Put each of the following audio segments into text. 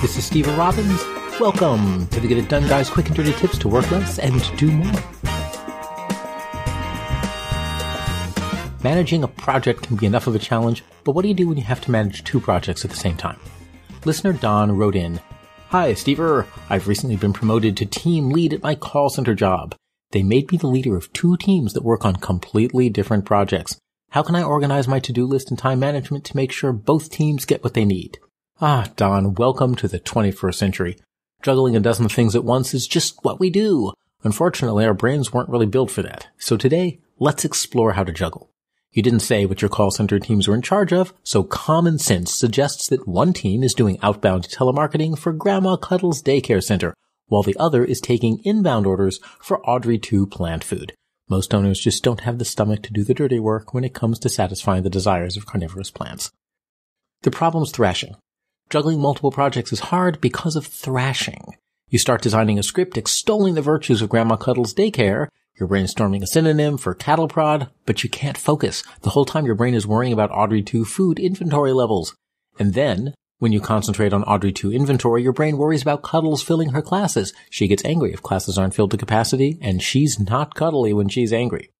This is Stever Robbins. Welcome to the Get It Done Guys quick and dirty tips to work less and do more. Managing a project can be enough of a challenge, but what do you do when you have to manage two projects at the same time? Listener Don wrote in, Hi, Stever. I've recently been promoted to team lead at my call center job. They made me the leader of two teams that work on completely different projects. How can I organize my to-do list and time management to make sure both teams get what they need? Ah, Don, welcome to the 21st century. Juggling a dozen things at once is just what we do. Unfortunately, our brains weren't really built for that. So today, let's explore how to juggle. You didn't say what your call center teams were in charge of, so common sense suggests that one team is doing outbound telemarketing for Grandma Cuddles Daycare Center, while the other is taking inbound orders for Audrey 2 plant food. Most owners just don't have the stomach to do the dirty work when it comes to satisfying the desires of carnivorous plants. The problem's thrashing. Juggling multiple projects is hard because of thrashing. You start designing a script extolling the virtues of Grandma Cuddles Daycare, you're brainstorming a synonym for cattle prod, but you can't focus. The whole time your brain is worrying about Audrey 2 food inventory levels. And then, when you concentrate on Audrey 2 inventory, your brain worries about Cuddles filling her classes. She gets angry if classes aren't filled to capacity, and she's not cuddly when she's angry.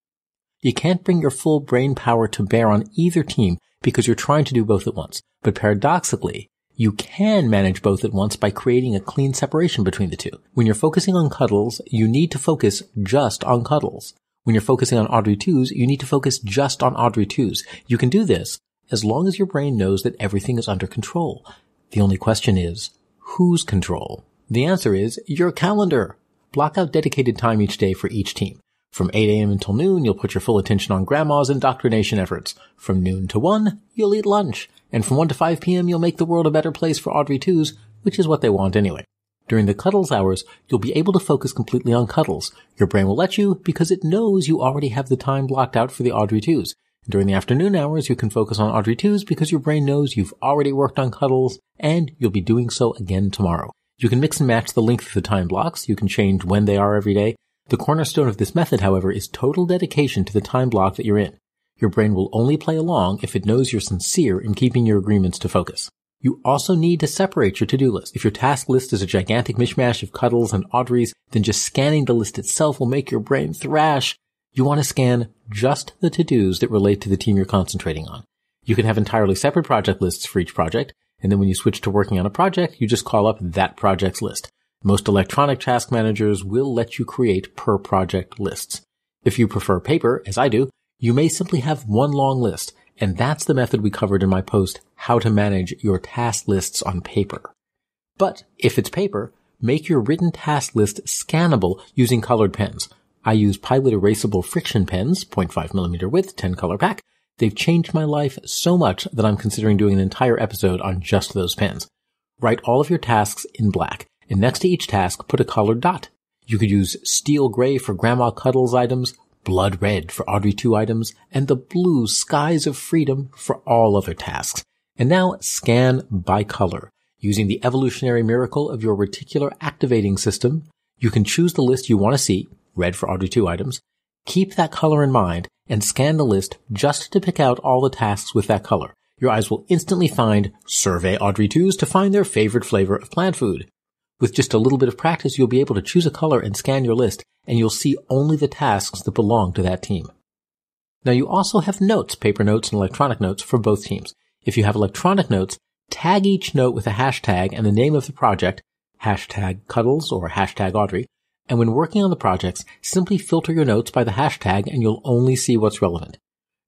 You can't bring your full brain power to bear on either team because you're trying to do both at once. But paradoxically, you can manage both at once by creating a clean separation between the two. When you're focusing on cuddles, you need to focus just on cuddles. When you're focusing on Audrey 2s, you need to focus just on Audrey 2s. You can do this as long as your brain knows that everything is under control. The only question is, whose control? The answer is your calendar. Block out dedicated time each day for each team. From 8 a.m. until noon, you'll put your full attention on grandma's indoctrination efforts. From noon to 1, you'll eat lunch and from 1 to 5 p.m. you'll make the world a better place for Audrey 2s, which is what they want anyway. During the cuddles hours, you'll be able to focus completely on cuddles. Your brain will let you because it knows you already have the time blocked out for the Audrey 2s. During the afternoon hours, you can focus on Audrey 2s because your brain knows you've already worked on cuddles and you'll be doing so again tomorrow. You can mix and match the length of the time blocks. You can change when they are every day. The cornerstone of this method, however, is total dedication to the time block that you're in. Your brain will only play along if it knows you're sincere in keeping your agreements to focus. You also need to separate your to-do list. If your task list is a gigantic mishmash of cuddles and Audreys, then just scanning the list itself will make your brain thrash. You want to scan just the to-dos that relate to the team you're concentrating on. You can have entirely separate project lists for each project, and then when you switch to working on a project, you just call up that project's list. Most electronic task managers will let you create per project lists. If you prefer paper, as I do, you may simply have one long list, and that's the method we covered in my post, How to Manage Your Task Lists on Paper. But if it's paper, make your written task list scannable using colored pens. I use Pilot erasable friction pens, 0.5 millimeter width, 10 color pack. They've changed my life so much that I'm considering doing an entire episode on just those pens. Write all of your tasks in black, and next to each task, put a colored dot. You could use steel gray for Grandma Cuddles items, blood red for Audrey 2 items, and the blue skies of freedom for all other tasks. And now scan by color. Using the evolutionary miracle of your reticular activating system, you can choose the list you want to see, red for Audrey 2 items, keep that color in mind, and scan the list just to pick out all the tasks with that color. Your eyes will instantly find survey Audrey 2s to find their favorite flavor of plant food. With just a little bit of practice, you'll be able to choose a color and scan your list, and you'll see only the tasks that belong to that team. Now you also have notes, paper notes and electronic notes for both teams. If you have electronic notes, tag each note with a hashtag and the name of the project, hashtag Cuddles or hashtag Audrey, and when working on the projects, simply filter your notes by the hashtag and you'll only see what's relevant.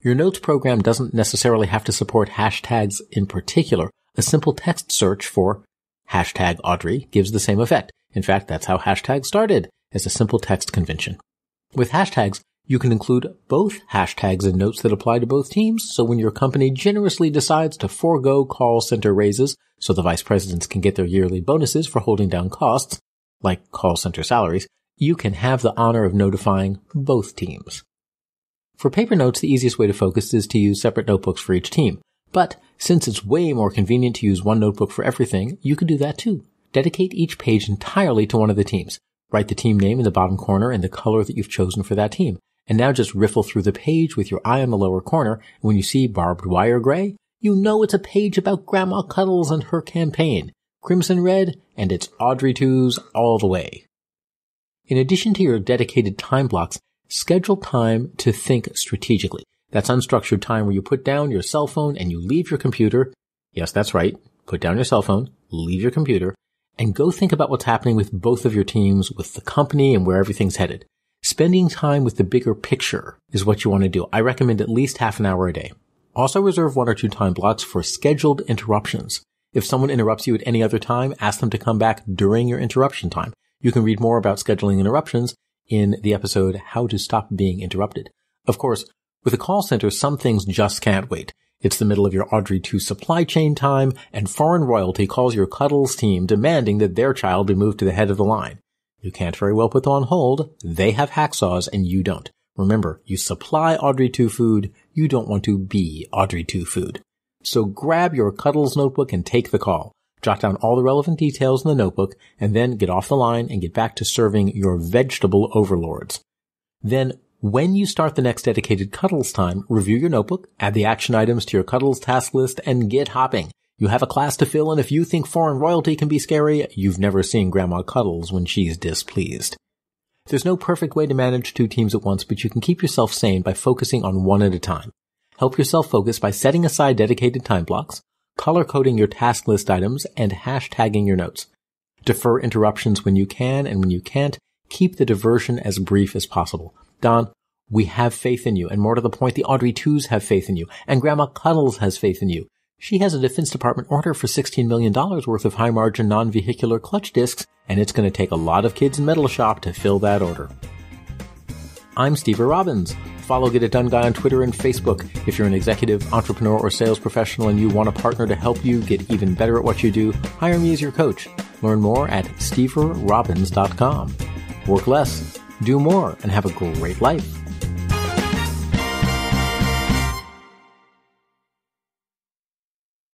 Your notes program doesn't necessarily have to support hashtags in particular. A simple text search for Hashtag Audrey gives the same effect. In fact, that's how hashtags started, as a simple text convention. With hashtags, you can include both hashtags and notes that apply to both teams, so when your company generously decides to forego call center raises so the vice presidents can get their yearly bonuses for holding down costs, like call center salaries, you can have the honor of notifying both teams. For paper notes, the easiest way to focus is to use separate notebooks for each team. But since it's way more convenient to use one notebook for everything, you could do that too. Dedicate each page entirely to one of the teams. Write the team name in the bottom corner and the color that you've chosen for that team. And now just riffle through the page with your eye on the lower corner. And when you see barbed wire gray, you know it's a page about Grandma Cuddles and her campaign. Crimson Red, and it's Audrey 2's all the way. In addition to your dedicated time blocks, schedule time to think strategically. That's unstructured time where you put down your cell phone and you leave your computer. Yes, that's right. Put down your cell phone, leave your computer, and go think about what's happening with both of your teams, with the company, and where everything's headed. Spending time with the bigger picture is what you want to do. I recommend at least half an hour a day. Also reserve one or two time blocks for scheduled interruptions. If someone interrupts you at any other time, ask them to come back during your interruption time. You can read more about scheduling interruptions in the episode How to Stop Being Interrupted. Of course, with a call center, some things just can't wait. It's the middle of your Audrey 2 supply chain time, and foreign royalty calls your Cuddles team demanding that their child be moved to the head of the line. You can't very well put them on hold. They have hacksaws and you don't. Remember, you supply Audrey 2 food. You don't want to be Audrey 2 food. So grab your Cuddles notebook and take the call. Jot down all the relevant details in the notebook and then get off the line and get back to serving your vegetable overlords. Then when you start the next dedicated Cuddles time, review your notebook, add the action items to your Cuddles task list, and get hopping. You have a class to fill, and if you think foreign royalty can be scary, you've never seen Grandma Cuddles when she's displeased. There's no perfect way to manage two teams at once, but you can keep yourself sane by focusing on one at a time. Help yourself focus by setting aside dedicated time blocks, color coding your task list items, and hashtagging your notes. Defer interruptions when you can, and when you can't, keep the diversion as brief as possible. Don, we have faith in you, and more to the point, the Audrey twos have faith in you, and Grandma Cuddles has faith in you. She has a Defense Department order for $16 million worth of high margin non-vehicular clutch discs, and it's going to take a lot of kids in Metal Shop to fill that order. I'm Stever Robbins. Follow Get It Done Guy on Twitter and Facebook. If you're an executive, entrepreneur, or sales professional and you want a partner to help you get even better at what you do, hire me as your coach. Learn more at steverrobbins.com. Work less, do more, and have a great life.